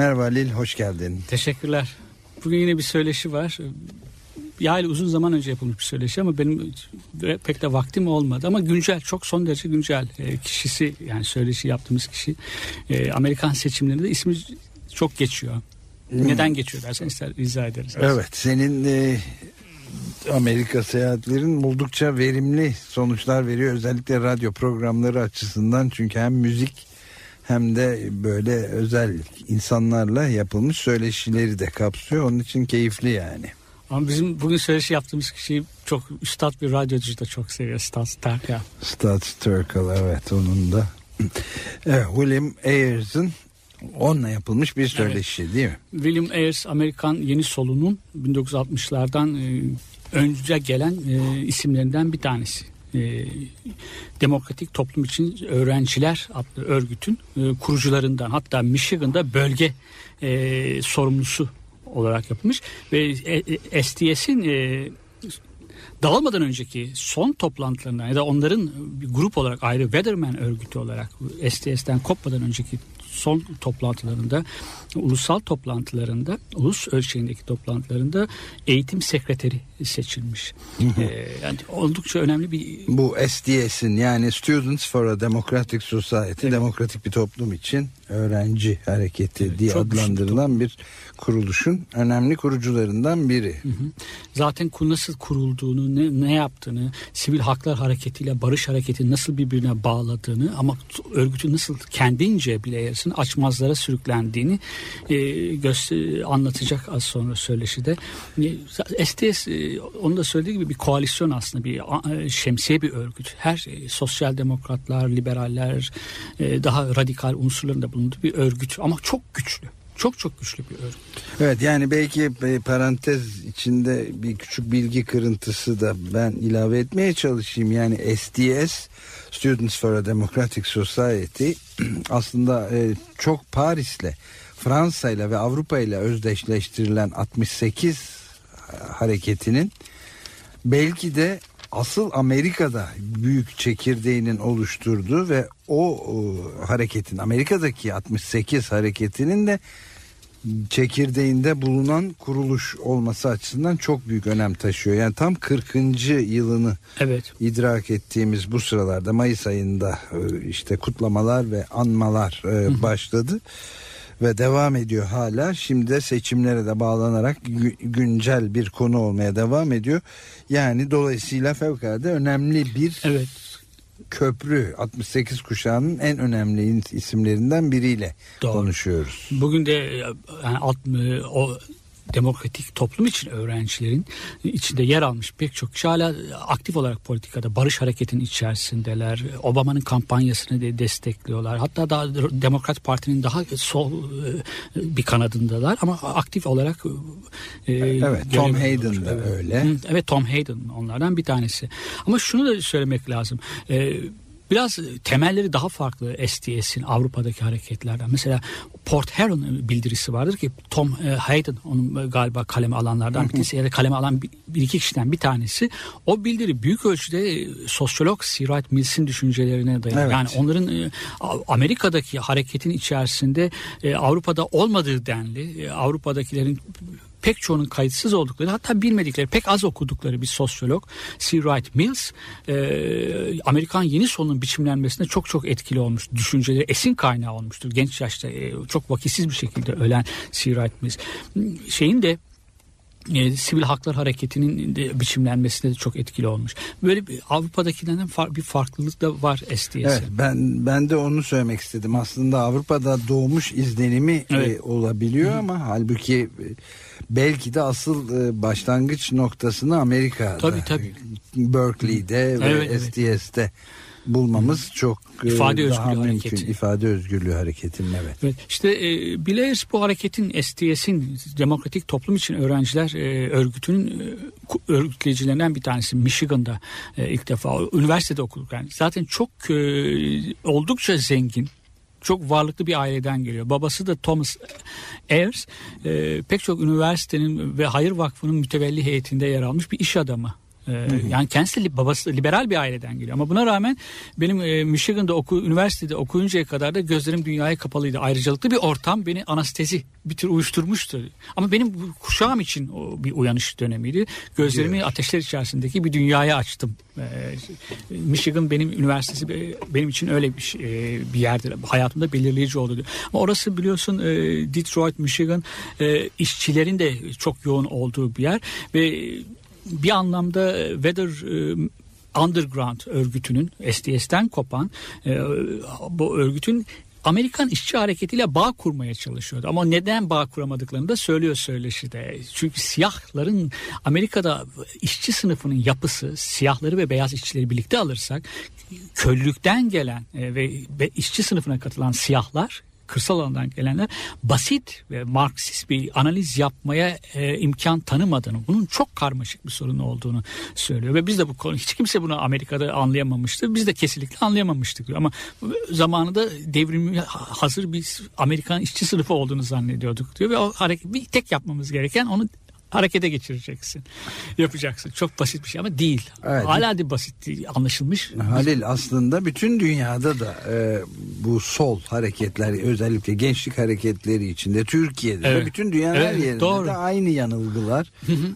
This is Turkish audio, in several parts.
Merhaba Lil, hoş geldin. Teşekkürler. Bugün yine bir söyleşi var. Yani uzun zaman önce yapılmış bir söyleşi ama benim pek de vaktim olmadı. Ama güncel, çok son derece güncel. E, kişisi yani söyleşi yaptığımız kişi e, Amerikan seçimlerinde ismi çok geçiyor. Neden geçiyor dersen ister izah ederiz. Evet, senin e, Amerika seyahatlerin oldukça verimli sonuçlar veriyor. Özellikle radyo programları açısından. Çünkü hem müzik hem de böyle özel insanlarla yapılmış söyleşileri de kapsıyor. Onun için keyifli yani. Ama bizim bugün söyleşi yaptığımız kişi çok üstad bir radyocu da çok seviyor. Stas Terka. Stats Turkle evet onun da. Evet, William Ayers'ın onunla yapılmış bir söyleşi değil mi? William Ayers Amerikan yeni solunun 1960'lardan e, önce gelen e, isimlerinden bir tanesi. E, Demokratik Toplum için Öğrenciler adlı örgütün e, kurucularından hatta Michigan'da bölge e, sorumlusu olarak yapılmış ve e, e, STS'in dağılmadan önceki son toplantılarından ya da onların bir grup olarak ayrı Weatherman örgütü olarak STS'ten kopmadan önceki son toplantılarında ulusal toplantılarında ulus ölçeğindeki toplantılarında eğitim sekreteri seçilmiş. ee, yani oldukça önemli bir Bu SDS'in yani Students for a Democratic Society, demokratik bir toplum için öğrenci hareketi diye çok güçlü bir adlandırılan bir kuruluşun önemli kurucularından biri. zaten ku- nasıl kurulduğunu, ne, ne yaptığını, sivil haklar hareketiyle barış hareketi nasıl birbirine bağladığını ama örgütü nasıl kendince bile yersin açmazlara sürüklendiğini e, göster- anlatacak az sonra söyleşide. E, STS e, onu da söylediği gibi bir koalisyon aslında bir e, şemsiye bir örgüt. Her e, sosyal demokratlar, liberaller, e, daha radikal unsurların da bulunduğu bir örgüt ama çok güçlü. Çok çok güçlü bir örgüt. Evet yani belki e, parantez içinde bir küçük bilgi kırıntısı da ben ilave etmeye çalışayım. Yani SDS Students for a Democratic Society aslında e, çok Paris'le Fransa ile ve Avrupa ile özdeşleştirilen 68 hareketinin belki de asıl Amerika'da büyük çekirdeğinin oluşturduğu ve o, o hareketin Amerika'daki 68 hareketinin de çekirdeğinde bulunan kuruluş olması açısından çok büyük önem taşıyor. Yani tam 40. yılını Evet. idrak ettiğimiz bu sıralarda Mayıs ayında e, işte kutlamalar ve anmalar e, başladı ve devam ediyor hala. Şimdi de seçimlere de bağlanarak gü- güncel bir konu olmaya devam ediyor. Yani dolayısıyla fevkalade önemli bir Evet. köprü 68 kuşağının en önemli in- isimlerinden biriyle Doğru. konuşuyoruz. Bugün de e, yani e, o demokratik toplum için öğrencilerin içinde yer almış pek çok kişi hala aktif olarak politikada barış hareketinin içerisindeler. Obama'nın kampanyasını de destekliyorlar. Hatta daha Demokrat Parti'nin daha sol e, bir kanadındalar ama aktif olarak e, Evet, Tom Hayden de Evet. öyle. Evet Tom Hayden onlardan bir tanesi. Ama şunu da söylemek lazım. Ee, biraz temelleri daha farklı STS'in Avrupa'daki hareketlerden. Mesela Port Huron bildirisi vardır ki Tom e, Hayden onun galiba kaleme alanlardan bir tanesi ya da kaleme alan bir, iki kişiden bir tanesi. O bildiri büyük ölçüde e, sosyolog C. Wright Mills'in düşüncelerine dayanıyor. Evet. Yani onların e, Amerika'daki hareketin içerisinde e, Avrupa'da olmadığı denli e, Avrupa'dakilerin pek çoğunun kayıtsız oldukları hatta bilmedikleri pek az okudukları bir sosyolog C. Wright Mills e, Amerikan yeni solunun biçimlenmesinde çok çok etkili olmuş. Düşünceleri esin kaynağı olmuştur. Genç yaşta e, çok vakitsiz bir şekilde ölen C. Wright Mills. Şeyin de e, sivil haklar hareketinin de biçimlenmesinde de çok etkili olmuş. Böyle bir Avrupa'dakilerden far- bir farklılık da var STS'in. Evet ben ben de onu söylemek istedim. Aslında Avrupa'da doğmuş izlenimi Evet. e, olabiliyor ama halbuki e, belki de asıl e, başlangıç noktasını Amerika'da. Tabii, tabii. Berkeley'de ve Evet, evet. STS'te bulmamız çok e, İfade daha özgürlüğü mümkün. hareketi. İfade özgürlüğü hareketinin evet. Evet, işte e, Ayers bu hareketin STS'in Demokratik Toplum için Öğrenciler e, örgütünün e, örgütleyicilerinden bir tanesi Michigan'da e, ilk defa üniversitede okurken zaten çok e, oldukça zengin çok varlıklı bir aileden geliyor. Babası da Thomas Ayers e, pek çok üniversitenin ve hayır vakfının mütevelli heyetinde yer almış bir iş adamı. E, yani kendisi li- babası liberal bir aileden geliyor ama buna rağmen benim e, Michigan'da oku üniversitede okuyuncaya kadar da gözlerim dünyaya kapalıydı. Ayrıcalıklı bir ortam beni anestezi bir tür uyuşturmuştu. Ama benim kuşağım için o bir uyanış dönemiydi. Gözlerimi ateşler içerisindeki bir dünyaya açtım. E, Michigan benim üniversitesi benim için öyle bir, şey, e, bir yerdir. Hayatımda belirleyici oldu. diyor. Ama orası biliyorsun e, Detroit, Michigan e, işçilerin de çok yoğun olduğu bir yer ve bir anlamda e, Weather e, Underground örgütünün SDS'ten kopan e, bu örgütün Amerikan işçi hareketiyle bağ kurmaya çalışıyordu. Ama neden bağ kuramadıklarını da söylüyor söyleşide. Çünkü siyahların Amerika'da işçi sınıfının yapısı, siyahları ve beyaz işçileri birlikte alırsak köylülükten gelen ve işçi sınıfına katılan siyahlar kırsal alandan gelenler basit ve Marksist bir analiz yapmaya e, imkan tanımadığını, bunun çok karmaşık bir sorun olduğunu söylüyor. Ve biz de bu konu hiç kimse bunu Amerika'da anlayamamıştı. Biz de kesinlikle anlayamamıştık. Ama zamanında devrimi hazır bir Amerikan işçi sınıfı olduğunu zannediyorduk diyor. Ve o hareket, bir tek yapmamız gereken onu harekete geçireceksin. Yapacaksın. Çok basit bir şey ama değil. Evet. Hala da basit değil. Anlaşılmış. Halil aslında bütün dünyada da e, bu sol hareketler özellikle gençlik hareketleri içinde Türkiye'de Evet. ve bütün dünyanın her Evet, yerinde doğru. de aynı yanılgılar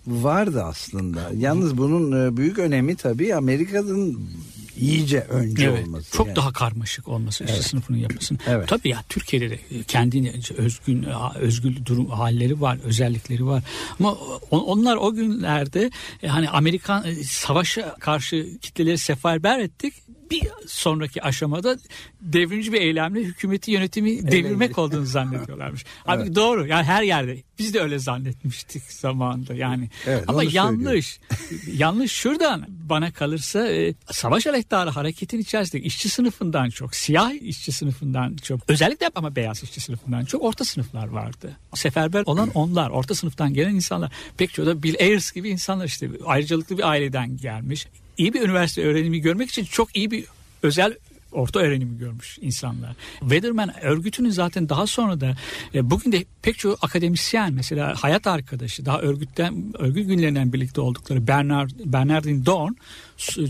vardı aslında. Yalnız bunun e, büyük önemi tabii Amerika'nın iyice önce Evet, olması. çok yani. daha karmaşık olması işçi sınıfının yapısının. Evet. Tabii ya Türkiye'de de kendine özgün özgül durum halleri var, özellikleri var. Ama on- onlar o günlerde e, hani Amerikan e, savaşa karşı kitleleri seferber ettik. Bir sonraki aşamada devrimci bir eylemle hükümeti yönetimi devirmek olduğunu zannediyorlarmış. Abi doğru yani her yerde biz de öyle zannetmiştik zamanında yani. Evet, Ama yanlış. yanlış şuradan bana kalırsa e, savaş aleyhtarı hareketin içerisinde işçi sınıfından çok, siyah işçi sınıfından çok, özellikle ama beyaz işçi sınıfından çok orta sınıflar vardı. Seferber olan onlar, orta sınıftan gelen insanlar. Pek çoğu da Bill Ayers gibi insanlar işte ayrıcalıklı bir aileden gelmiş. İyi bir üniversite öğrenimi görmek için çok iyi bir özel orta öğrenimi görmüş insanlar. Weatherman örgütünün zaten daha sonra da e, bugün de pek çoğu akademisyen mesela hayat arkadaşı daha örgütten örgüt günlerinden birlikte oldukları Bernard Bernardine Dorn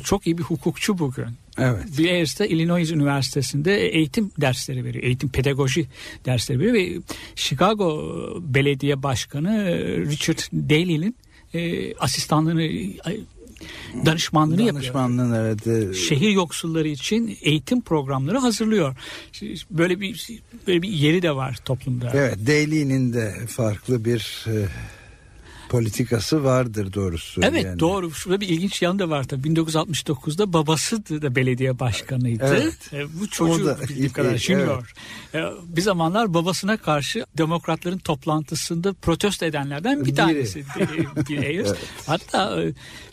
çok iyi bir hukukçu bugün. Evet. De Illinois Üniversitesi'nde eğitim dersleri veriyor. Eğitim pedagoji dersleri veriyor ve Chicago Belediye Başkanı e, Richard Daley'nin e, asistanlığını e, danışmanlığını yapıyor evet. e, şehir yoksulları için eğitim programları hazırlıyor. Böyle bir böyle bir yeri de var toplumda. Evet, Daly'nin de farklı bir e, politikası vardır doğrusu. Evet yani. doğru. Şurada bir ilginç yanı da var tabii. 1969'da babası da belediye başkanıydı. Evet. E, bu çocuğu da- bildiğim kadar evet. junior. E, bir zamanlar babasına karşı demokratların toplantısında protesto edenlerden bir Biri. tanesi. e, Bill Ayers. Hatta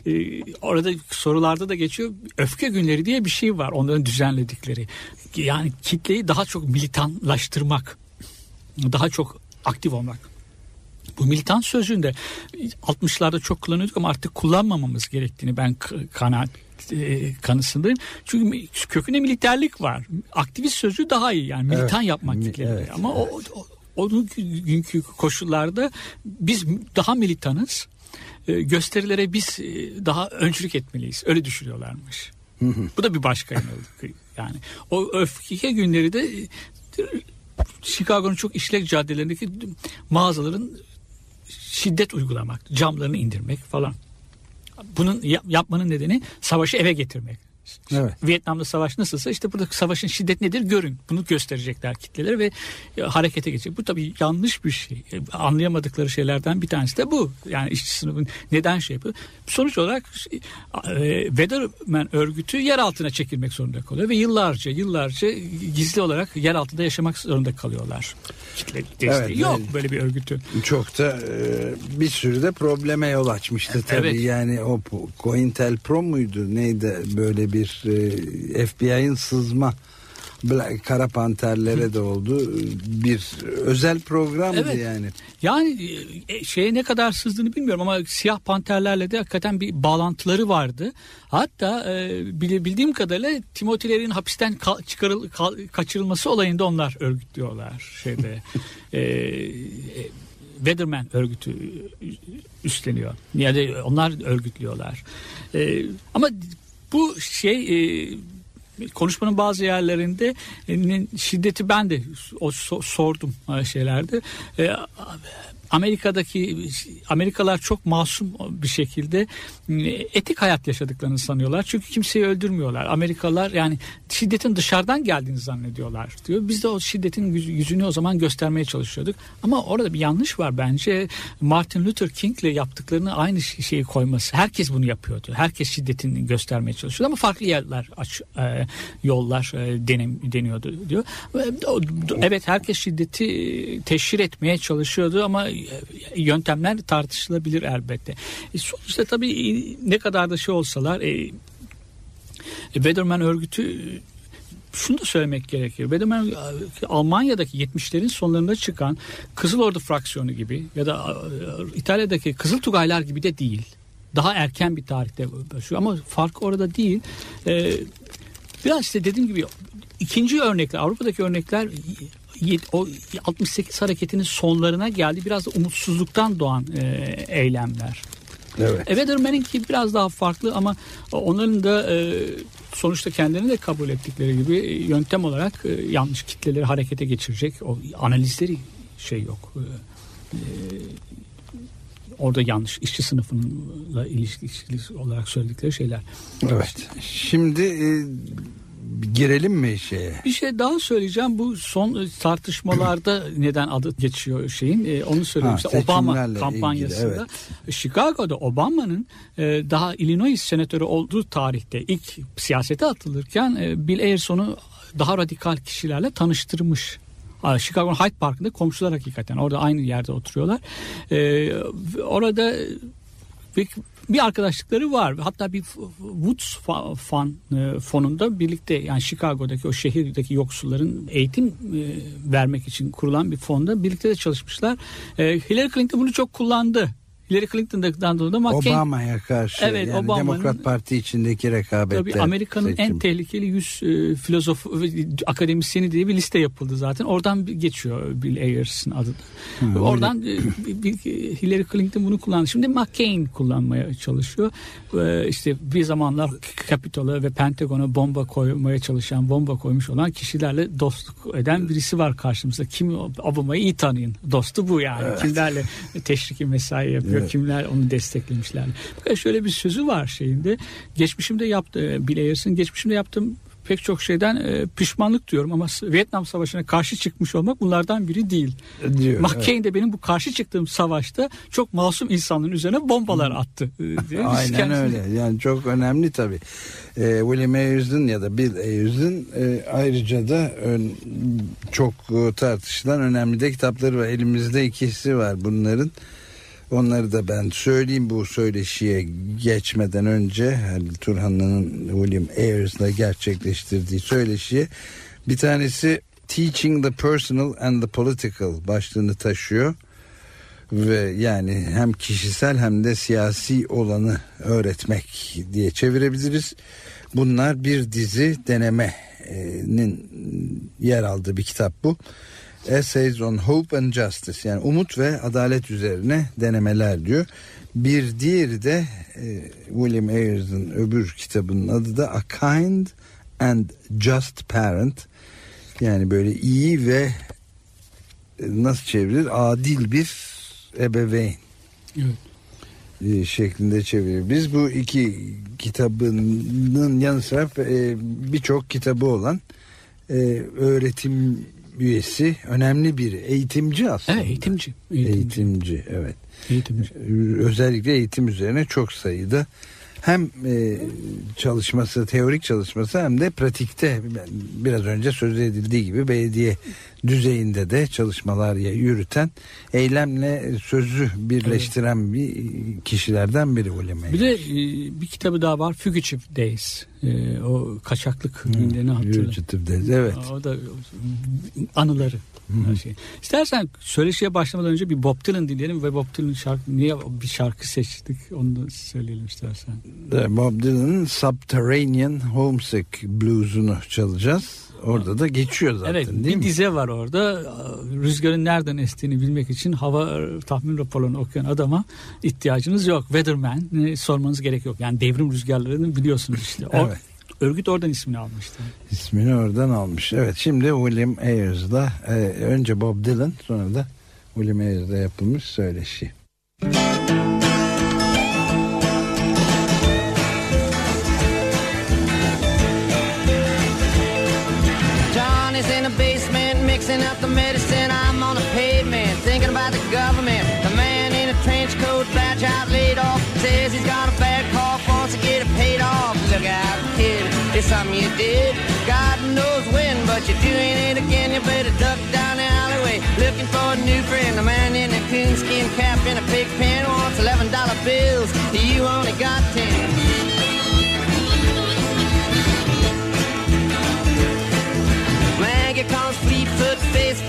e, e, orada sorularda da geçiyor. Öfke günleri diye bir şey var. Onların düzenledikleri. Yani kitleyi daha çok militanlaştırmak. Daha çok aktif olmak. Bu militan sözünde 60'larda çok kullanıyorduk ama artık kullanmamamız gerektiğini ben kanaat e, kanısındayım. Çünkü kökünde militerlik var. Aktivist sözü daha iyi yani militan Evet. yapmak Mi- evet, ama o, o onun günkü koşullarda biz daha militanız. E, gösterilere biz e, daha öncülük etmeliyiz. Öyle düşünüyorlarmış. Bu da bir başka yanılgı. Yani o öfke günleri de Chicago'nun çok işlek caddelerindeki mağazaların şiddet uygulamak, camlarını indirmek falan. Bunun yap- yapmanın nedeni savaşı eve getirmek. Evet. Vietnam'da savaş nasılsa işte burada savaşın şiddet nedir görün. Bunu gösterecekler kitleleri ve e, harekete geçecek. Bu tabii yanlış bir şey. E, Anlayamadıkları şeylerden bir tanesi de bu. Yani işçi sınıfın neden şey yapıyor. Sonuç olarak e, Weatherman örgütü yer altına çekilmek zorunda kalıyor ve yıllarca yıllarca gizli olarak yer altında yaşamak zorunda kalıyorlar. Kitle desteği Evet, yok böyle bir örgütün. Çok da bir sürü de probleme yol açmıştı tabii. Evet. Yani o Cointelpro muydu neydi böyle bir bir e, FBI'ın sızma Black, kara panterlere de oldu. Bir özel programdı Evet. yani. Yani e, şeye ne kadar sızdığını bilmiyorum ama siyah panterlerle de hakikaten bir bağlantıları vardı. Hatta e, bildiğim kadarıyla Timothy'lerin hapisten ka- çıkarıl ka- kaçırılması olayında onlar örgütlüyorlar şeyde. e, e, Weatherman örgütü üstleniyor. Yani onlar örgütlüyorlar. E, ama bu şey e, konuşmanın bazı yerlerinde e, şiddeti ben de o so- sordum e, şeylerde. E, Amerika'daki Amerikalılar çok masum bir şekilde e, etik hayat yaşadıklarını sanıyorlar. Çünkü kimseyi öldürmüyorlar. Amerikalılar yani şiddetin dışarıdan geldiğini zannediyorlar diyor. Biz de o şiddetin yüz- yüzünü o zaman göstermeye çalışıyorduk. Ama orada bir yanlış var bence. Martin Luther King'le yaptıklarını aynı şeyi koyması. Herkes bunu yapıyordu. Herkes şiddetini göstermeye çalışıyordu ama farklı yerler aç, e, yollar e, denem, deniyordu diyor. Do- Evet herkes şiddeti e, teşhir etmeye çalışıyordu ama e, yöntemler tartışılabilir elbette. E, sonuçta tabii e, ne kadar da şey olsalar e, Weatherman örgütü e, şunu da söylemek gerekir. Weatherman e, Almanya'daki 70'lerin sonlarında çıkan Kızıl Ordu fraksiyonu gibi ya da e, İtalya'daki Kızıl Tugaylar gibi de değil. Daha erken bir tarihte başlıyor ama fark orada değil. E, biraz işte dediğim gibi ikinci örnekler Avrupa'daki örnekler o 68 hareketinin sonlarına geldi. Biraz da umutsuzluktan doğan e, eylemler. Evet. E, Weatherman'inki biraz daha farklı ama onların da e, sonuçta kendilerini de kabul ettikleri gibi e, yöntem olarak e, yanlış kitleleri harekete geçirecek o analizleri şey yok. E, e, orada yanlış işçi sınıfınınla ilişkili olarak söyledikleri şeyler. Evet. Şimdi e, girelim mi şeye? Bir şey daha söyleyeceğim. Bu son tartışmalarda neden adı geçiyor şeyin. E, onu söyleyeyim. Ha, Obama kampanyasında ilgili, Chicago'da Obama'nın e, daha Illinois senatörü olduğu tarihte ilk siyasete atılırken e, Bill Ayerson'u daha radikal kişilerle tanıştırmış. Chicago'nun Hyde Park'ında komşular hakikaten. Orada aynı yerde oturuyorlar. E, orada bir, bir arkadaşlıkları var. Hatta bir Woods fa- fan e, fonunda birlikte yani Chicago'daki o şehirdeki yoksulların eğitim e, vermek için kurulan bir fonda birlikte de çalışmışlar. E, Hillary Clinton bunu çok kullandı. Hillary Clinton'dan dolayı da McCain Obama'ya karşı Evet, yani Obama'nın- Demokrat Parti içindeki rekabette. Tabii Amerika'nın en seçim. tehlikeli 100 e, filozof e, akademisyeni diye bir liste yapıldı zaten. Oradan geçiyor Bill Ayers'ın adı. da. Oradan e, bir- Hillary Clinton bunu kullandı. Şimdi McCain kullanmaya çalışıyor. E, işte bir zamanlar Capitol'a ve Pentagon'a bomba koymaya çalışan, bomba koymuş olan kişilerle dostluk eden birisi var karşımızda. Kim Obama'yı iyi tanıyın. Dostu bu yani. Kimlerle teşriki mesai yapıyor, kimler onu desteklemişler. Fakat şöyle bir sözü var şeyinde. Geçmişimde yaptı Bill Ayers'ın geçmişimde yaptığım pek çok şeyden e, pişmanlık diyorum ama Vietnam Savaşı'na karşı çıkmış olmak bunlardan biri değil. Diyor, McCain de benim bu karşı çıktığım savaşta çok masum insanların üzerine bombalar attı. e, diye. Aynen kendisini- öyle. Yani çok önemli tabii. Ee, William Ayers'ın ya da Bill Ayers'ın e, ayrıca da ön- çok e, tartışılan önemli de kitapları var. Elimizde ikisi var bunların. Onları da ben söyleyeyim bu söyleşiye geçmeden önce Halil Turhanlı'nın William Ayers'la gerçekleştirdiği söyleşiye bir tanesi Teaching the Personal and the Political başlığını taşıyor ve yani hem kişisel hem de siyasi olanı öğretmek diye çevirebiliriz. Bunlar bir dizi denemenin yer aldığı bir kitap bu. Essays on Hope and Justice yani umut ve adalet üzerine denemeler diyor. Bir diğeri de e, William Ayers'ın öbür kitabının adı da A Kind and Just Parent. Yani böyle iyi ve e, nasıl çevirir? Adil bir ebeveyn Evet. e, şeklinde çeviriyor. Biz bu iki kitabının yanı sıra e, birçok kitabı olan e, öğretim üyesi önemli bir eğitimci aslında. Evet eğitimci. Eğitimci. Eğitimci evet. eğitimci. Özellikle eğitim üzerine çok sayıda hem e, çalışması teorik çalışması hem de pratikte biraz önce söz edildiği gibi belediye düzeyinde de çalışmalar yürüten eylemle sözü birleştiren bir kişilerden biri William Bir de e, bir kitabı daha var Fugitive Days. e, o kaçaklık filmlerini hatırlıyorum. Fugitive Days, evet. O da anıları. Her şey. İstersen söyleşiye başlamadan önce bir Bob Dylan dinleyelim ve Bob Dylan şarkı niye bir şarkı seçtik onu da söyleyelim istersen. Bob Dylan'ın Subterranean Homesick Blues'unu çalacağız. Orada da geçiyor zaten evet değil bir mi? dize var orada rüzgarın nereden estiğini bilmek için hava e, tahmin raporlarını okuyan adama ihtiyacınız yok. Weatherman e, sormanız gerek yok. Yani devrim rüzgarlarını biliyorsunuz işte. O, Evet. Örgüt oradan ismini almıştı. İsmini oradan almış. Evet şimdi William Ayers'la e, önce Bob Dylan sonra da William Ayers'la yapılmış söyleşi. John mixing up the medicine. I'm on the pavement thinking about the government. The man in a trench coat, badge out, laid off, says he's got a bad cough, wants to get it paid off. Look out, kid, it's something you did. God knows when, but you're doing it again. You better duck down the alleyway looking for a new friend. The man in a coonskin cap and a pig pen wants eleven dollar bills. You only got ten.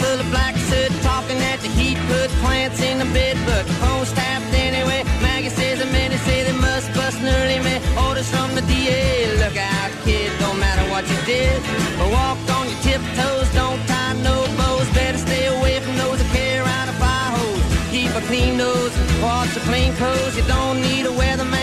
Full of black soot, talking at the heat, put plants in the bed, but the phone tapped anyway. Maggie says the men say they must bust an early man. Orders from the DA. Look out, kid, don't matter what you did. But walk on your tiptoes, don't tie no bows. Better stay away from those that carry around a fire hose. Keep a clean nose, wash your plain clothes. You don't need a weatherman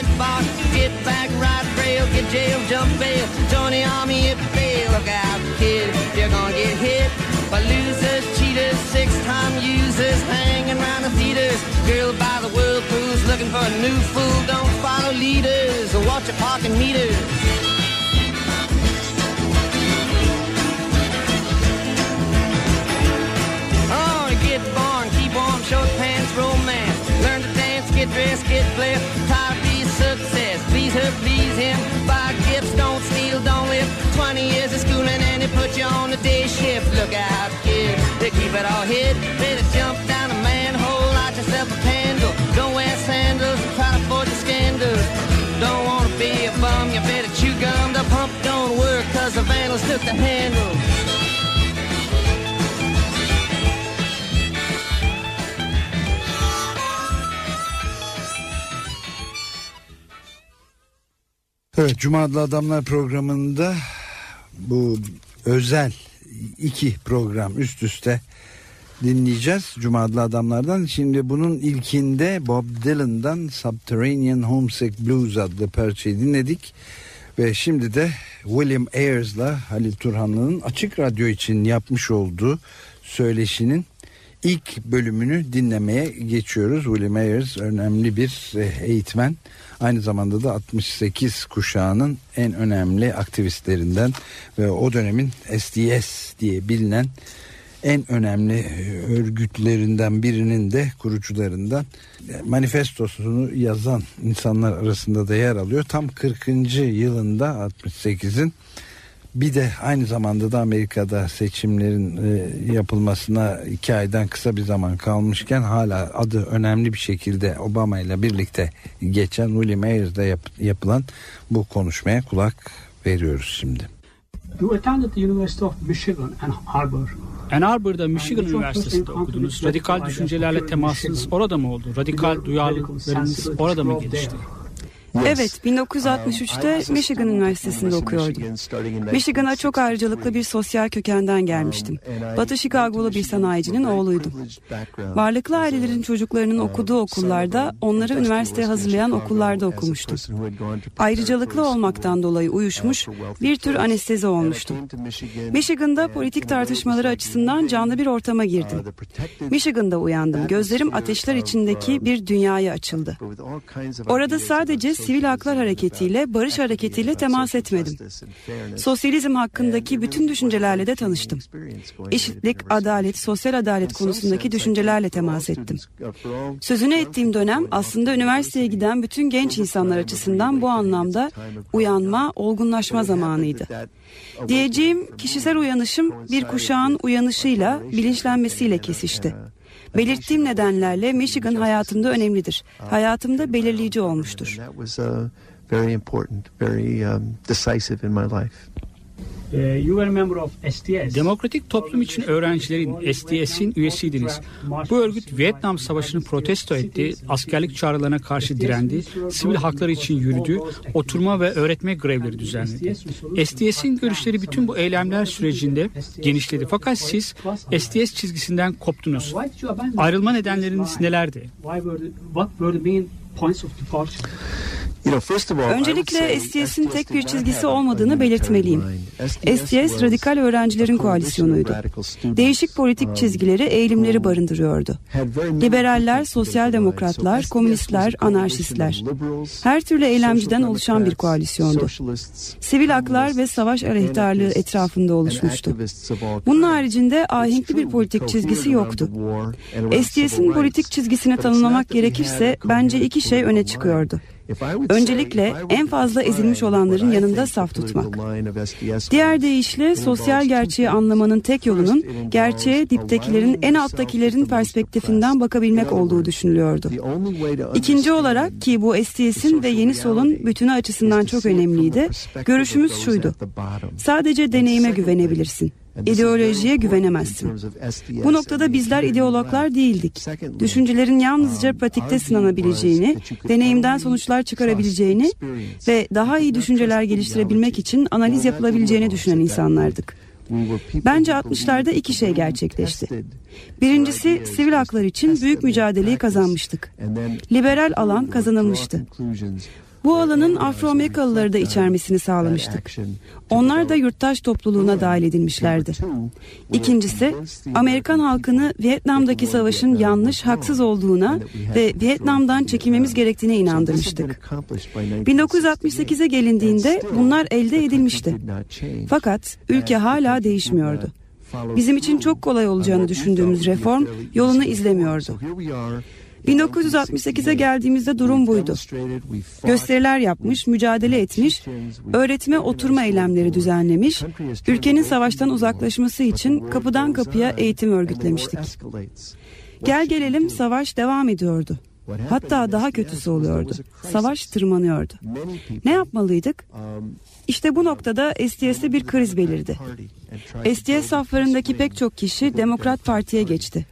get bought, get back, ride rail, get jail, jump bail, join the army if fail. Look out, kid, you're gonna get hit by losers, cheaters, six-time users, hanging around the theaters. Girl by the whirlpools, looking for a new fool. Don't follow leaders or watch your parking meters. And they put you on the day shift. Look out, kid, they keep it all hid. Better jump down a manhole, light yourself a candle. Don't wear sandals, try to avoid the scandals. Don't wanna be a bum, you better chew gum. The pump don't work cause the vandals took the handle. Evet Cuma Adlı Adamlar programında bu özel iki program üst üste dinleyeceğiz Cuma Adamlardan. Şimdi bunun ilkinde Bob Dylan'dan Subterranean Homesick Blues adlı parçayı dinledik. Ve şimdi de William Ayers'la Halil Turhanlı'nın Açık Radyo için yapmış olduğu söyleşinin ilk bölümünü dinlemeye geçiyoruz. William Ayers önemli bir eh, eğitmen. Aynı zamanda da 68 kuşağının en önemli aktivistlerinden ve o dönemin SDS diye bilinen en önemli eh, örgütlerinden birinin de kurucularından eh, manifestosunu yazan insanlar arasında da yer alıyor. Tam 40. yılında 68'in bir de aynı zamanda da Amerika'da seçimlerin e, yapılmasına iki aydan kısa bir zaman kalmışken hala adı önemli bir şekilde Obama ile birlikte geçen William Ayers'da yap- yapılan bu konuşmaya kulak veriyoruz şimdi. You attended the University of Michigan and Arbor. Ann Arbor'da Michigan Üniversitesi'nde okudunuz. Radikal düşüncelerle temasınız orada mı oldu? Radikal duyarlılıklarınız orada mı gelişti? Evet, 1963'te Michigan Üniversitesi'nde okuyordum. Michigan'a çok ayrıcalıklı bir sosyal kökenden gelmiştim. Batı Chicago'lu bir sanayicinin oğluydum. Varlıklı ailelerin çocuklarının okuduğu okullarda, onları üniversiteye hazırlayan okullarda okumuştum. Ayrıcalıklı olmaktan dolayı uyuşmuş, bir tür anestezi olmuştum. Michigan'da politik tartışmaları açısından canlı bir ortama girdim. Michigan'da uyandım. Gözlerim ateşler içindeki bir dünyaya açıldı. Orada sadece sivil haklar hareketiyle, barış hareketiyle temas etmedim. Sosyalizm hakkındaki bütün düşüncelerle de tanıştım. Eşitlik, adalet, sosyal adalet konusundaki düşüncelerle temas ettim. Sözünü ettiğim dönem aslında üniversiteye giden bütün genç insanlar açısından bu anlamda uyanma, olgunlaşma zamanıydı. Diyeceğim kişisel uyanışım bir kuşağın uyanışıyla, bilinçlenmesiyle kesişti. Belirttiğim nedenlerle Michigan hayatımda önemlidir. Hayatımda belirleyici olmuştur. STS. Demokratik Toplum için Öğrencilerin STS'in üyesiydiniz. Bu örgüt Vietnam Savaşı'nı protesto etti, askerlik çağrılarına karşı direndi, sivil hakları için yürüdü, oturma ve öğretme grevleri düzenledi. STS'in görüşleri bütün bu eylemler sürecinde genişledi. Fakat siz STS çizgisinden koptunuz. Ayrılma nedenleriniz nelerdi? Why were the, what were the main points of departure? You know, first of all, I would Öncelikle STS'in STS tek did bir not çizgisi have a olmadığını belirtmeliyim. line. STS was radikal öğrencilerin a coalition of koalisyonuydu. radical students, Değişik politik um, çizgileri, eğilimleri barındırıyordu. Liberaller, sosyal demokratlar, komünistler, was a coalition of anarşistler. Her türlü eylemciden oluşan bir koalisyondu. Sivil haklar ve savaş aleyhtarlığı etrafında and oluşmuştu. Bunun haricinde ahenkli bir politik we çizgisi yoktu. STS'in politik çizgisini tanımlamak gerekirse bence iki şey öne çıkıyordu. Öncelikle en fazla ezilmiş olanların yanında saf tutmak. Diğer deyişle sosyal gerçeği anlamanın tek yolunun gerçeğe diptekilerin en alttakilerin perspektifinden bakabilmek olduğu düşünülüyordu. İkinci olarak ki bu STS'in ve yeni solun bütünü açısından çok önemliydi. Görüşümüz şuydu. Sadece deneyime güvenebilirsin. İdeolojiye güvenemezsin. Bu noktada bizler ideologlar değildik. Düşüncelerin yalnızca pratikte sınanabileceğini, deneyimden sonuçlar çıkarabileceğini ve daha iyi düşünceler geliştirebilmek için analiz yapılabileceğini düşünen insanlardık. Bence 60'larda iki şey gerçekleşti. Birincisi sivil haklar için büyük mücadeleyi kazanmıştık. Liberal alan kazanılmıştı. Bu alanın Afro-Amerikalıları da içermesini sağlamıştık. Onlar da yurttaş topluluğuna dahil edilmişlerdi. İkincisi, Amerikan halkını Vietnam'daki savaşın yanlış, haksız olduğuna ve Vietnam'dan çekilmemiz gerektiğine inandırmıştık. 1968'e gelindiğinde bunlar elde edilmişti. Fakat ülke hala değişmiyordu. Bizim için çok kolay olacağını düşündüğümüz reform yolunu izlemiyordu. 1968'e geldiğimizde durum buydu. Gösteriler yapmış, mücadele etmiş, öğretime oturma eylemleri düzenlemiş, ülkenin savaştan uzaklaşması için kapıdan kapıya eğitim örgütlemiştik. Gel gelelim savaş devam ediyordu. Hatta daha kötüsü oluyordu. Savaş tırmanıyordu. Ne yapmalıydık? İşte bu noktada STS'de bir kriz belirdi. STS saflarındaki pek çok kişi Demokrat Parti'ye geçti.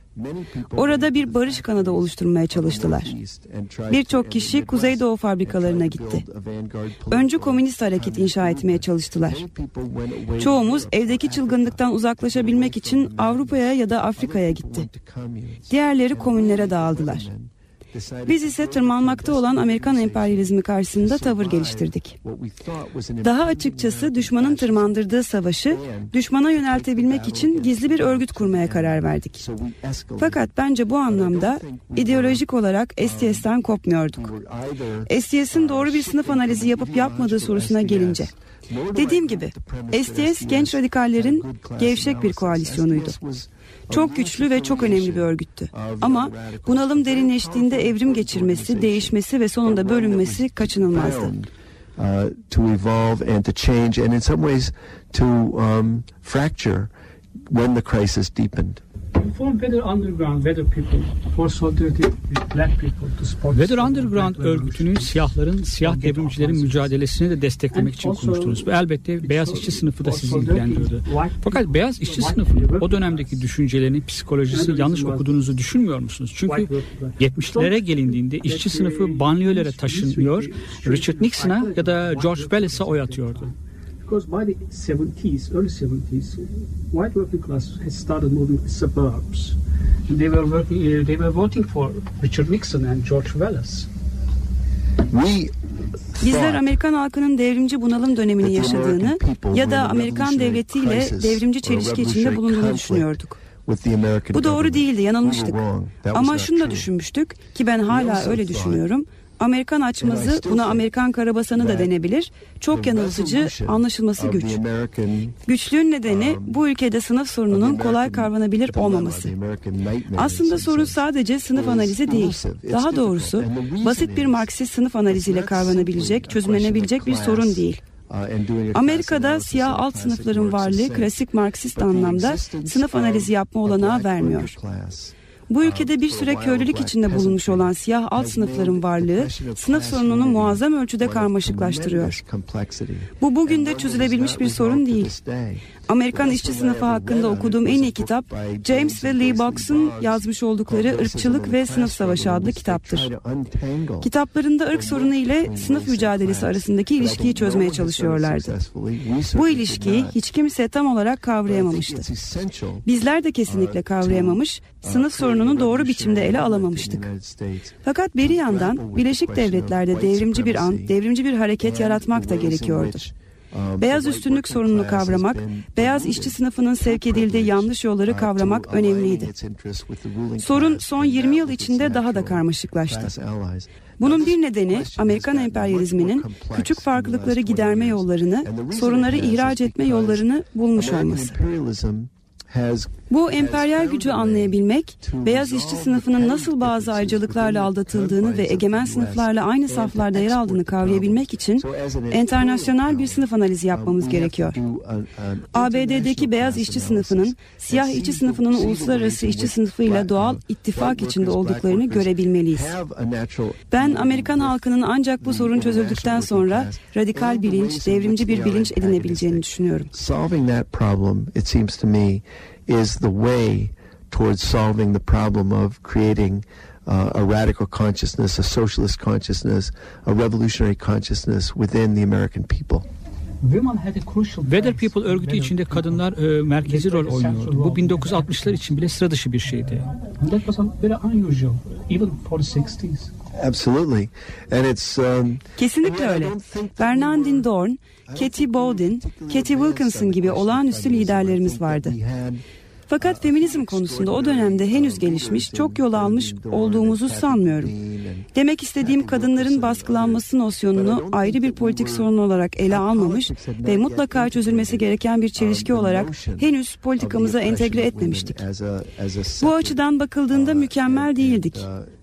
Orada bir barış kanadı oluşturmaya çalıştılar. Birçok kişi Kuzeydoğu fabrikalarına gitti. Öncü komünist hareket inşa etmeye çalıştılar. Çoğumuz evdeki çılgınlıktan uzaklaşabilmek için Avrupa'ya ya da Afrika'ya gitti. Diğerleri komünlere dağıldılar. Biz ise tırmanmakta olan Amerikan emperyalizmi karşısında tavır geliştirdik. Daha açıkçası düşmanın tırmandırdığı savaşı düşmana yöneltebilmek için gizli bir örgüt kurmaya karar verdik. Fakat bence bu anlamda ideolojik olarak STS'ten kopmuyorduk. STS'in doğru bir sınıf analizi yapıp yapmadığı sorusuna gelince. Dediğim gibi STS genç radikallerin gevşek bir koalisyonuydu. Çok güçlü ve çok önemli bir örgüttü. Ama bunalım derinleştiğinde evrim geçirmesi, değişmesi ve sonunda bölünmesi kaçınılmazdı. uh, to evolve and to change, and in some ways to um, fracture when the crisis deepened. Formed Weather Underground, Weather People, for solidarity with black people to support Weather Underground örgütünün siyahların, siyah devrimcilerin mücadelesini de desteklemek için kurmuştunuz. Ve elbette beyaz işçi sınıfı da sizi ilgilendiriyordu. Fakat beyaz işçi sınıfının o dönemdeki düşüncelerini, psikolojisi yanlış okuduğunuzu düşünmüyor musunuz? Çünkü 70'lere gelindiğinde işçi sınıfı banliyölere taşınıyor, Richard Nixon'a ya da George Wallace'a oy atıyordu. Because by the 70s, early 70s, white working class has started moving to the suburbs. And they were working, uh, they were voting for Richard Nixon and George Wallace. We Bizler Amerikan halkının devrimci bunalım dönemini yaşadığını ya da Amerikan devletiyle devrimci çelişki içinde bulunduğunu düşünüyorduk. with the American Bu doğru değildi, yanılmıştık. We were wrong. That was Ama şunu da düşünmüştük ki ben hala öyle düşünüyorum. Amerikan açmazı, buna Amerikan karabasanı da denebilir. Çok yanıltıcı, anlaşılması güç. Güçlüğün nedeni bu ülkede sınıf sorununun kolay kavranabilir olmaması. Aslında sorun sadece sınıf analizi değil. Daha doğrusu basit bir Marksist sınıf analiziyle kavranabilecek, çözümlenebilecek bir sorun değil. Amerika'da siyah alt sınıfların varlığı klasik Marksist anlamda sınıf analizi yapma olanağı vermiyor. Bu ülkede bir süre köylülük içinde bulunmuş olan siyah alt sınıfların varlığı sınıf sorununu muazzam ölçüde karmaşıklaştırıyor. Bu bugün de çözülebilmiş bir sorun değil. Amerikan işçi sınıfı hakkında okuduğum en iyi kitap James ve Lee Box'un yazmış oldukları Irkçılık ve Sınıf Savaşı adlı kitaptır. Kitaplarında ırk sorunu ile sınıf mücadelesi arasındaki ilişkiyi çözmeye çalışıyorlardı. Bu ilişkiyi hiç kimse tam olarak kavrayamamıştı. Bizler de kesinlikle kavrayamamış, sınıf sorununu doğru biçimde ele alamamıştık. Fakat bir yandan Birleşik Devletler'de devrimci bir an, devrimci bir hareket yaratmak da gerekiyordu. Beyaz üstünlük sorununu kavramak, beyaz işçi sınıfının sevk edildiği yanlış yolları kavramak önemliydi. Sorun son 20 yıl içinde daha da karmaşıklaştı. Bunun bir nedeni Amerikan emperyalizminin küçük farklılıkları giderme yollarını, sorunları ihraç etme yollarını bulmuş olması. Bu emperyal gücü anlayabilmek, beyaz işçi sınıfının nasıl bazı ayrıcalıklarla aldatıldığını ve egemen sınıflarla aynı saflarda yer aldığını kavrayabilmek için internasyonel bir sınıf analizi yapmamız gerekiyor. ABD'deki beyaz işçi sınıfının, siyah işçi sınıfının uluslararası işçi sınıfıyla doğal ittifak içinde olduklarını görebilmeliyiz. Ben Amerikan halkının ancak bu sorun çözüldükten sonra radikal bilinç, devrimci bir bilinç edinebileceğini düşünüyorum. İs the way towards solving the problem of creating uh, a radical consciousness, a socialist consciousness, a revolutionary consciousness within the American people. Weather People örgütü içinde kadınlar e, merkezi rol oynuyordu. Bu 1960'lar için bile sıra dışı bir şeydi. That was very unusual, even for the 60s. Absolutely. And it's um, Kesinlikle öyle. Bernardine Dorn, Katie Bowden, Katie Wilkinson gibi olağanüstü liderlerimiz vardı. Fakat feminizm konusunda o dönemde henüz gelişmiş, çok yol almış olduğumuzu sanmıyorum. Demek istediğim kadınların baskılanması nosyonunu ayrı bir politik sorun olarak ele almamış ve mutlaka çözülmesi gereken bir çelişki olarak henüz politikamıza entegre etmemiştik. Bu açıdan bakıldığında mükemmel değildik.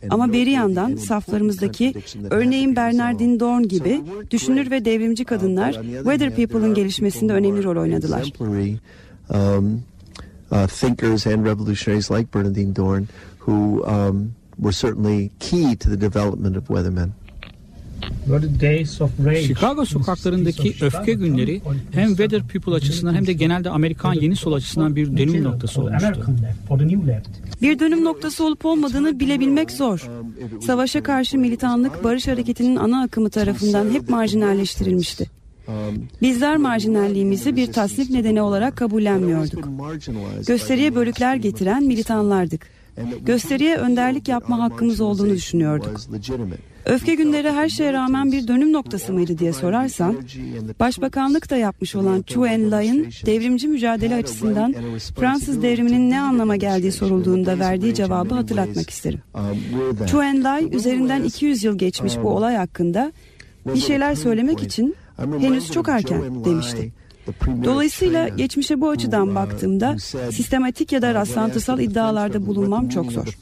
Ama bir yandan saflarımızdaki örneğin Bernardine Dorn gibi düşünür ve devrimci kadınlar Weather People'ın gelişmesinde önemli rol oynadılar. Uh, thinkers and revolutionaries like Bernardine Dorn who um, were certainly key to the development of Weathermen. Chicago sokaklarındaki öfke günleri hem Weather People açısından hem de genelde Amerikan yeni sol açısından bir dönüm noktası olmuştu. Bir dönüm noktası olup olmadığını bilebilmek zor. Savaşa karşı militanlık barış hareketinin ana akımı tarafından hep marjinalleştirilmişti. Bizler marjinalliğimizi bir tasnif nedeni olarak kabullenmiyorduk. Gösteriye bölükler getiren militanlardık. Gösteriye önderlik yapma hakkımız olduğunu düşünüyorduk. Öfke günleri her şeye rağmen bir dönüm noktası mıydı diye sorarsan, Başbakanlık da yapmış olan Chu En-lay'ın devrimci mücadele açısından Fransız devriminin ne anlama geldiği sorulduğunda verdiği cevabı hatırlatmak isterim. Chu En-lay üzerinden 200 yıl geçmiş bu olay hakkında bir şeyler söylemek için henüz çok erken demişti. Dolayısıyla geçmişe bu açıdan baktığımda sistematik ya da rastlantısal iddialarda bulunmam çok zor.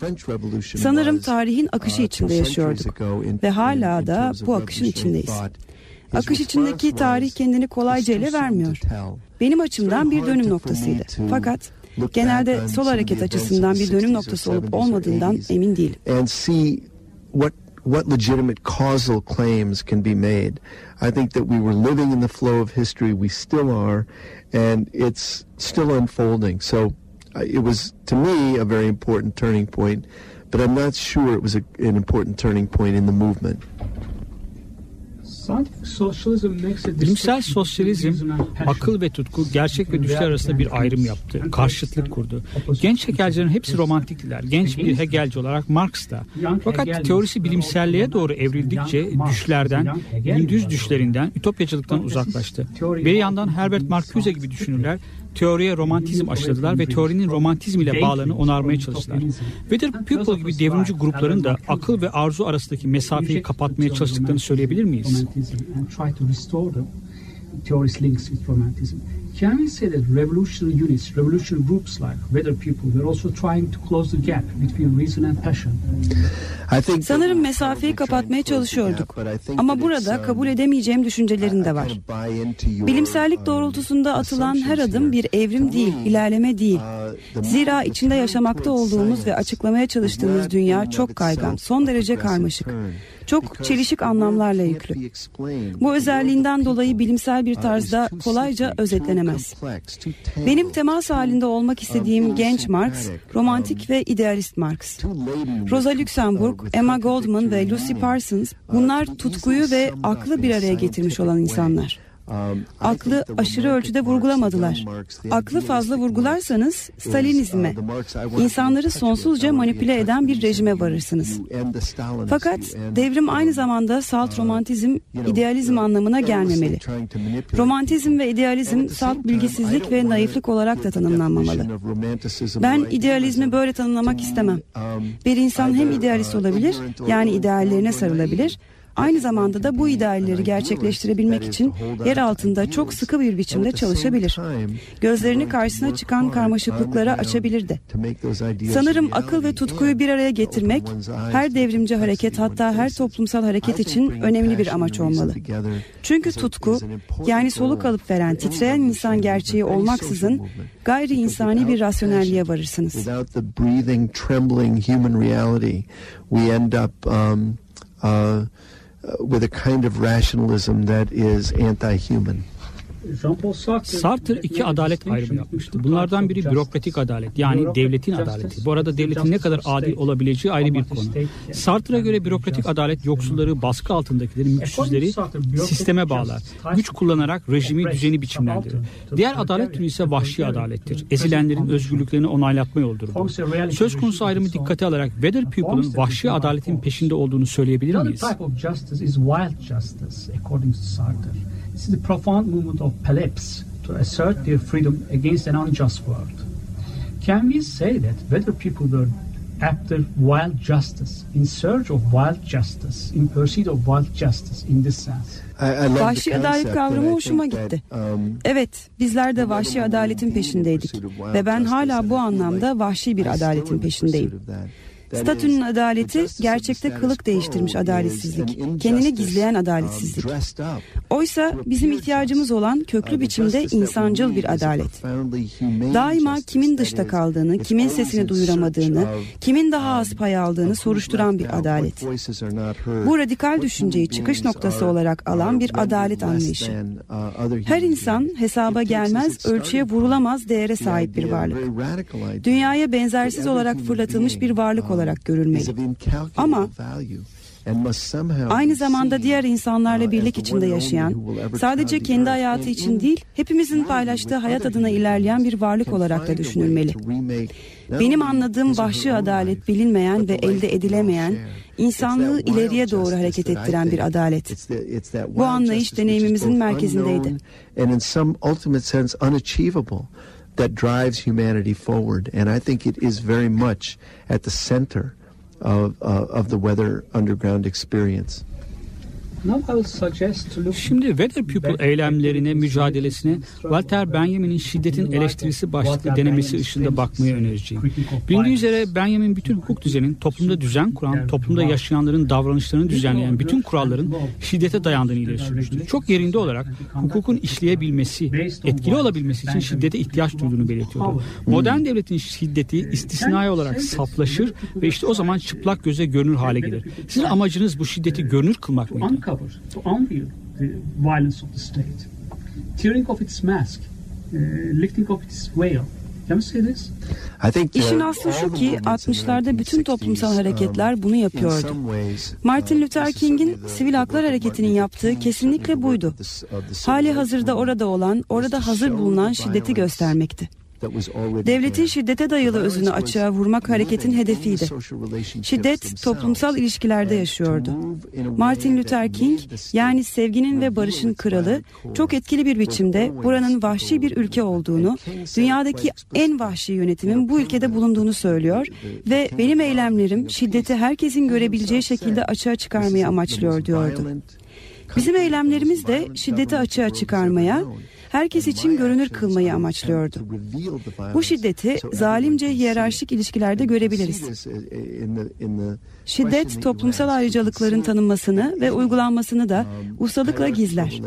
Sanırım tarihin akışı içinde yaşıyorduk ve hala da bu akışın içindeyiz. Akış içindeki tarih kendini kolayca ele vermiyor. Benim açımdan bir dönüm noktasıydı. Fakat genelde sol hareket açısından bir dönüm noktası olup olmadığından emin değilim. What legitimate causal claims can be made. I think that we were living in the flow of history. We still are, and it's still unfolding. So uh, it was, to me, a very important turning point, but I'm not sure it was a, an important turning point in the movement. Bilimsel sosyalizm akıl ve tutku, gerçek ve düşler arasında bir ayrım yaptı. Karşıtlık kurdu. Genç Hegelcilerin hepsi romantiktiler. Genç bir Hegelci olarak Marx da. Fakat teorisi bilimselliğe doğru evrildikçe düşlerden, gündüz düşlerinden, ütopyacılıktan uzaklaştı. Bir yandan Herbert Marcuse gibi düşünürler teoriye romantizm aşıladılar ve teorinin romantizm ile bağlarını onarmaya çalıştılar. Weather People gibi devrimci grupların da akıl ve arzu arasındaki mesafeyi kapatmaya çalıştıklarını söyleyebilir miyiz? Can we say that revolutionary units, revolutionary groups like Weather People, were also trying to close the gap between reason and passion? I think that Sanırım mesafeyi kapatmaya çalışıyorduk. but I think Ama burada it's, kabul um, edemeyeceğim I de var. Bilimsellik um, doğrultusunda atılan her adım bir evrim değil, me, ilerleme değil. uh, Zira içinde yaşamakta olduğumuz ve açıklamaya çalıştığımız dünya çok kaygan, son derece karmaşık. Çok çelişik anlamlarla yüklü. Bu özelliğinden dolayı bilimsel bir tarzda kolayca özetlenemez. Benim temas halinde olmak istediğim genç Marx, romantik um, ve idealist Marx. Rosa Luxemburg, Emma Goldman ve Lucy. Parsons Uh, bunlar tutkuyu ve aklı bir araya getirmiş olan insanlar. Um, Aklı aşırı ölçüde vurgulamadılar. Aklı fazla vurgularsanız uh, Stalinizme, insanları sonsuzca manipüle eden bir rejime varırsınız. Fakat devrim aynı zamanda salt uh, romantizm, idealizm anlamına gelmemeli. Romantizm ve idealizm salt bilgisizlik ve naiflik olarak da tanımlanmamalı. Ben idealizmi böyle tanımlamak istemem. um, Bir insan hem idealist uh, olabilir, yani ideallerine sarılabilir. Aynı zamanda da bu idealleri gerçekleştirebilmek için yer altında çok sıkı bir biçimde çalışabilir. Gözlerini karşısına çıkan karmaşıklıklara açabilir de. Sanırım akıl ve tutkuyu bir araya getirmek her devrimci hareket hatta her toplumsal hareket için önemli bir amaç olmalı. Çünkü tutku yani soluk alıp veren titreyen insan gerçeği olmaksızın gayri insani bir rasyonelliğe varırsınız. We end up um, uh, with a kind of rationalism that is anti-human. Jean-Paul Sartre, iki adalet ayrımı yapmıştı. Bunlardan biri bürokratik adalet yani devletin adaleti. Bu arada devletin ne kadar adil olabileceği ayrı bir konu. Sartre'a göre bürokratik adalet yoksulları, baskı altındakileri, mülksüzleri sisteme bağlar. Güç kullanarak rejimi, düzeni biçimlendirir. Diğer adalet türü ise vahşi adalettir. Ezilenlerin özgürlüklerini onaylatma yoldur bu. Söz konusu ayrımı dikkate alarak Weather People'ın vahşi adaletin peşinde olduğunu söyleyebilir miyiz? This is the profound movement of plebs to assert their freedom against an unjust world. Can we say that whether people were after wild justice, in search of wild justice, in pursuit of wild justice in this sense? I, I love the Vahşi adalet concept, kavramı hoşuma gitti. um, Evet, bizler de vahşi adaletin peşindeydik ve ben hala bu anlamda vahşi bir adaletin peşindeyim. Statünün adaleti gerçekte kılık değiştirmiş adaletsizlik, kendini gizleyen adaletsizlik. Oysa bizim ihtiyacımız olan köklü biçimde insancıl bir adalet. Daima kimin dışta kaldığını, kimin sesini duyuramadığını, kimin daha az pay aldığını soruşturan bir adalet. Bu radikal düşünceyi çıkış noktası olarak alan bir adalet anlayışı. Her insan hesaba gelmez, ölçüye vurulamaz değere sahip bir varlık. Dünyaya benzersiz olarak fırlatılmış bir varlık olarak görülmeli. Ama Aynı zamanda diğer insanlarla birlik içinde yaşayan, sadece kendi hayatı için değil, hepimizin paylaştığı hayat adına ilerleyen bir varlık olarak da düşünülmeli. Benim anladığım vahşi adalet bilinmeyen ve elde edilemeyen, insanlığı ileriye doğru hareket ettiren bir adalet. Bu anlayış deneyimimizin merkezindeydi. That drives humanity forward. And I think it is very much at the center of, uh, of the Weather Underground experience. Şimdi Weather People eylemlerine, mücadelesine Walter Benjamin'in şiddetin eleştirisi başlıklı denemesi ışığında bakmayı önereceğim. Bilindiği üzere Benjamin bütün hukuk düzeninin toplumda düzen kuran, toplumda yaşayanların davranışlarını düzenleyen bütün kuralların şiddete dayandığını ileri sürmüştür. Çok yerinde olarak hukukun işleyebilmesi, etkili olabilmesi için şiddete ihtiyaç duyduğunu belirtiyordu. Modern devletin şiddeti istisnai olarak saflaşır ve işte o zaman çıplak göze görünür hale gelir. Sizin amacınız bu şiddeti görünür kılmak mıydı? Uncover, to unveil the violence of the state, tearing off its mask, uh, lifting off its veil. Can we say this? I think İşin aslı şu ki movements in the 60'larda bütün toplumsal 1960s, hareketler bunu um, yapıyordu. ways, Martin uh, Luther King'in sivil haklar hareketinin yaptığı kesinlikle buydu. Hali hazırda orada olan, was orada to hazır bulunan şiddeti göstermekti. Devletin şiddete dayalı özünü açığa vurmak hareketin hedefiydi. Şiddet toplumsal ilişkilerde yaşıyordu. Martin Luther King yani sevginin ve barışın kralı çok etkili bir biçimde buranın vahşi bir ülke olduğunu, dünyadaki en vahşi yönetimin bu ülkede bulunduğunu söylüyor ve benim eylemlerim şiddeti herkesin görebileceği şekilde açığa çıkarmayı amaçlıyor diyordu. Bizim eylemlerimiz de şiddeti açığa çıkarmaya, herkes için görünür kılmayı amaçlıyordu. Bu şiddeti zalimce hiyerarşik ilişkilerde görebiliriz. Şiddet toplumsal ayrıcalıkların tanınmasını ve uygulanmasını da ustalıkla gizler.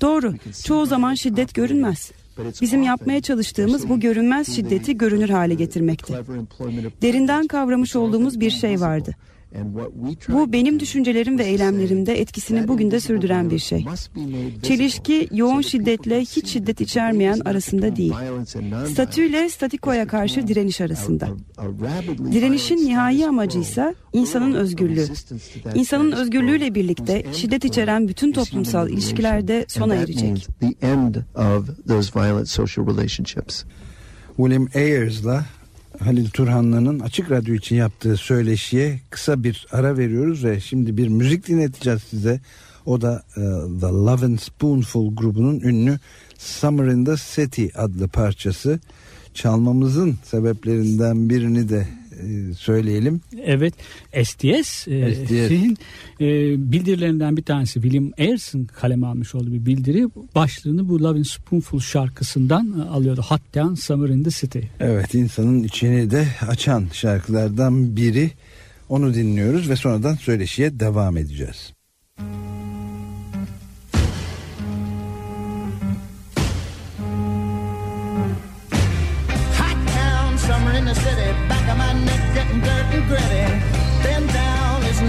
Doğru, çoğu zaman şiddet görünmez. Bizim yapmaya çalıştığımız bu görünmez şiddeti görünür hale getirmekti. Derinden kavramış olduğumuz bir şey vardı. Bu benim düşüncelerim ve eylemlerimde etkisini bugün de sürdüren bir şey. Çelişki yoğun şiddetle hiç şiddet içermeyen arasında değil. Statüyle statikoya karşı direniş arasında. Direnişin nihai amacı ise insanın özgürlüğü. İnsanın özgürlüğüyle birlikte şiddet içeren bütün toplumsal ilişkilerde sona erecek. William Ayers'la Halil Turhanlı'nın Açık Radyo için yaptığı söyleşiye kısa bir ara veriyoruz ve şimdi bir müzik dinleteceğiz size. O da e, The Love and Spoonful grubunun ünlü Summer in the City adlı parçası. Çalmamızın sebeplerinden birini de söyleyelim. Evet STS, e, STS'in e, bildirilerinden bir tanesi William Ayerson kaleme almış olduğu bir bildiri. Başlığını bu Lovin Spoonful şarkısından e, alıyordu. Hot Down Summer in the City. Evet insanın içini de açan şarkılardan biri. Onu dinliyoruz ve sonradan söyleşiye devam edeceğiz. Hot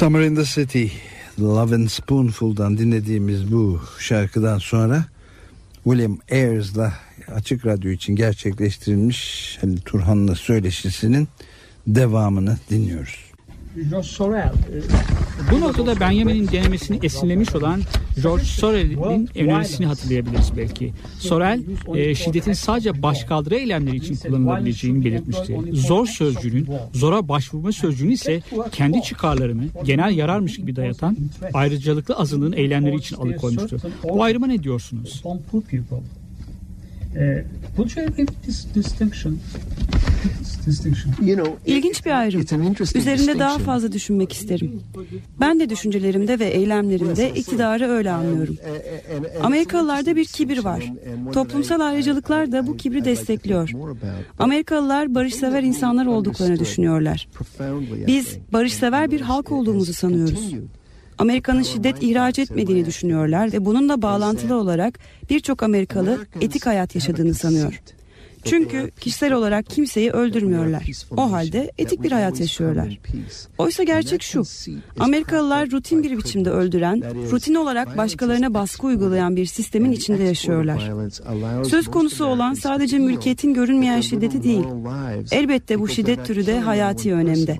Summer in the City Love and Spoonful'dan dinlediğimiz bu şarkıdan sonra William Ayers'la Açık Radyo için gerçekleştirilmiş Halil Turhan'la söyleşisinin devamını dinliyoruz. George Sorel Bu noktada Benjamin'in denemesini esinlemiş olan George Sorel'in önerisini hatırlayabiliriz belki. Sorel, e, şiddetin sadece başkaldırı eylemleri için kullanılabileceğini belirtmişti. Zor sözcüğünün, zora başvurma sözcüğünü ise kendi çıkarlarını genel yararmış gibi dayatan ayrıcalıklı azınlığın eylemleri için alıkoymuştu. Bu ayrıma ne diyorsunuz? İlginç bir ayrım. It's an interesting Üzerinde daha distinction. fazla düşünmek isterim. Ben de düşüncelerimde ve eylemlerimde iktidarı öyle anlıyorum. Amerikalılarda bir kibir var. Toplumsal ayrıcalıklar da bu kibri destekliyor. Amerikalılar barışsever insanlar olduklarını düşünüyorlar. Biz barışsever bir halk olduğumuzu sanıyoruz. Amerika'nın şiddet ihraç etmediğini düşünüyorlar ve bununla bağlantılı olarak birçok Amerikalı etik hayat yaşadığını sanıyor. Çünkü kişisel olarak kimseyi öldürmüyorlar. O halde etik bir hayat yaşıyorlar. Oysa gerçek şu. Amerikalılar rutin bir biçimde öldüren, rutin olarak başkalarına baskı uygulayan bir sistemin içinde yaşıyorlar. Söz konusu olan sadece mülkiyetin görünmeyen şiddeti değil. Elbette bu şiddet türü de hayati önemde.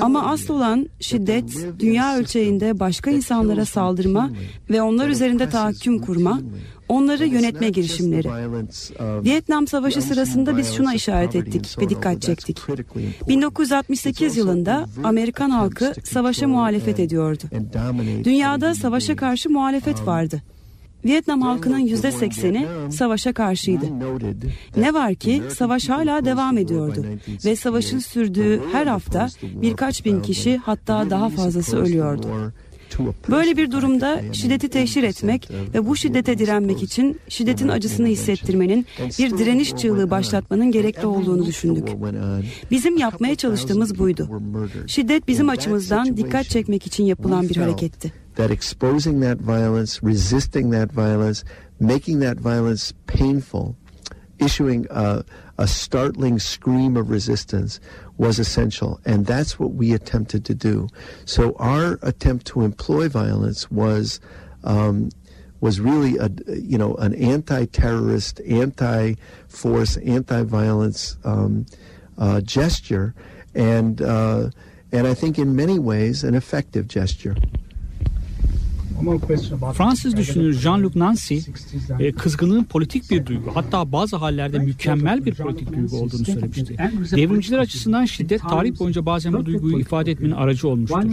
Ama asıl olan şiddet, dünya ölçeğinde başka insanlara saldırma ve onlar üzerinde tahakküm kurma, onları yönetme girişimleri. Vietnam Savaşı sırasında biz şuna işaret ettik ve dikkat çektik. 1968 yılında Amerikan halkı savaşa muhalefet ediyordu. Dünyada savaşa karşı muhalefet vardı. Vietnam halkının yüzde sekseni savaşa karşıydı. Ne var ki savaş hala devam ediyordu ve savaşın sürdüğü her hafta birkaç bin kişi hatta daha fazlası ölüyordu. Böyle bir durumda şiddeti teşhir etmek ve bu şiddete direnmek için şiddetin acısını hissettirmenin bir direniş çığlığı başlatmanın gerekli olduğunu düşündük. Bizim yapmaya çalıştığımız buydu. Şiddet bizim açımızdan dikkat çekmek için yapılan bir hareketti. That exposing that violence, resisting that violence, making that violence painful, issuing a, a startling scream of resistance was essential. And that's what we attempted to do. So our attempt to employ violence was um, was really a you know an anti-terrorist, anti-force, anti-violence um, uh, gesture, and uh, and I think in many ways an effective gesture. Fransız düşünür Jean-Luc Nancy e, kızgınlığın politik bir duygu hatta bazı hallerde mükemmel bir politik duygu olduğunu söylemişti. Devrimciler açısından şiddet tarih boyunca bazen bu duyguyu ifade etmenin aracı olmuştur.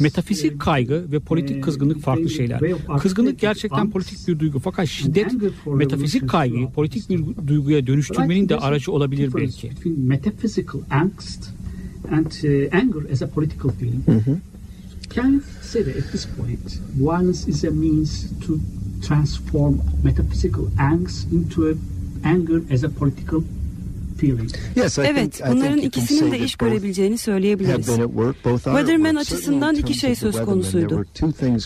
Metafizik kaygı ve politik kızgınlık farklı şeyler. Kızgınlık gerçekten politik bir duygu fakat şiddet metafizik kaygıyı politik bir duyguya dönüştürmenin de aracı olabilir belki. Metaphysical angst and uh, anger as a political feeling. Can you say that at this point, violence is a means to transform metaphysical angst into a anger as a political feeling? Yes, I Evet, think, I bunların think ikisinin say de that iş both görebileceğini söyleyebiliriz. Weatherman açısından iki şey söz konusuydu.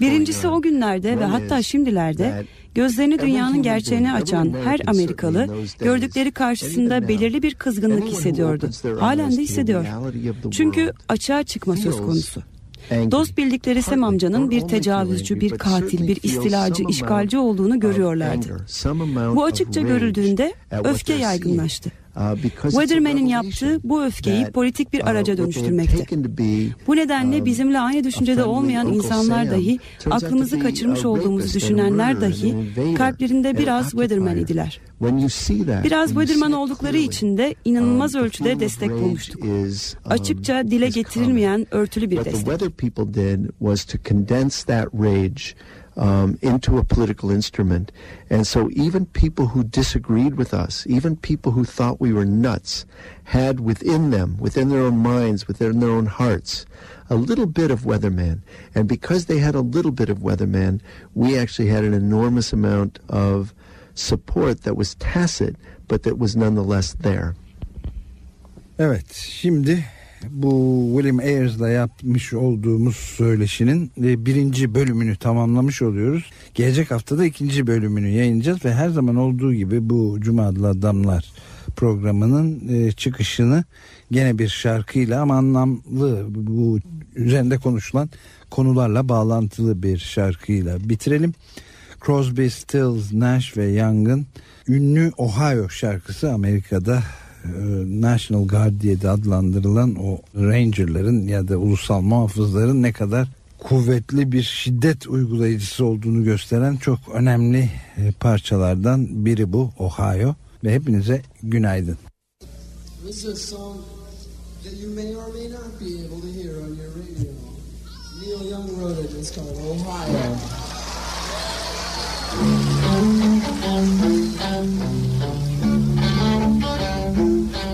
Birincisi o günlerde ve hatta şimdilerde that gözlerini dünyanın gerçeğine açan her Amerikalı gördükleri karşısında belirli bir kızgınlık hissediyordu. Halen de hissediyor. Çünkü açığa çıkma söz konusu. Dost bildikleri Sem amcanın bir tecavüzcü, bir katil, bir istilacı, işgalci olduğunu görüyorlardı. Bu açıkça görüldüğünde öfke yaygınlaştı. Weatherman'in yaptığı bu öfkeyi politik bir uh, araca be, Bu nedenle um, bizimle aynı düşüncede olmayan insanlar dahi aklımızı kaçırmış olduğumuzu düşünenler dahi kalplerinde biraz an Weatherman idiler. Biraz Weatherman oldukları için de inanılmaz um, ölçüde destek bulmuştuk. um, Açıkça dile getirilmeyen örtülü bir destek. Um, into a political instrument. And so even people who disagreed with us, even people who thought we were nuts, had within them, within their own minds, within their own hearts, a little bit of weatherman. And because they had a little bit of weatherman, we actually had an enormous amount of support that was tacit, but that was nonetheless there. Evet şimdi bu William Ayers'la yapmış olduğumuz söyleşinin e, birinci bölümünü tamamlamış oluyoruz. Gelecek haftada ikinci bölümünü yayınlayacağız ve her zaman olduğu gibi bu Cuma Adlı Adamlar programının e, çıkışını gene bir şarkıyla ama anlamlı bu üzerinde konuşulan konularla bağlantılı bir şarkıyla bitirelim. Crosby, Stills, Nash ve Young'ın ünlü Ohio şarkısı Amerika'da National Guard diye de adlandırılan o Ranger'ların ya da ulusal muhafızların ne kadar kuvvetli bir şiddet uygulayıcısı olduğunu gösteren çok önemli e, parçalardan biri bu Ohio ve hepinize günaydın. This is a song that you may or may not be able to hear on your radio. Neil Young wrote it. It's called Ohio. Música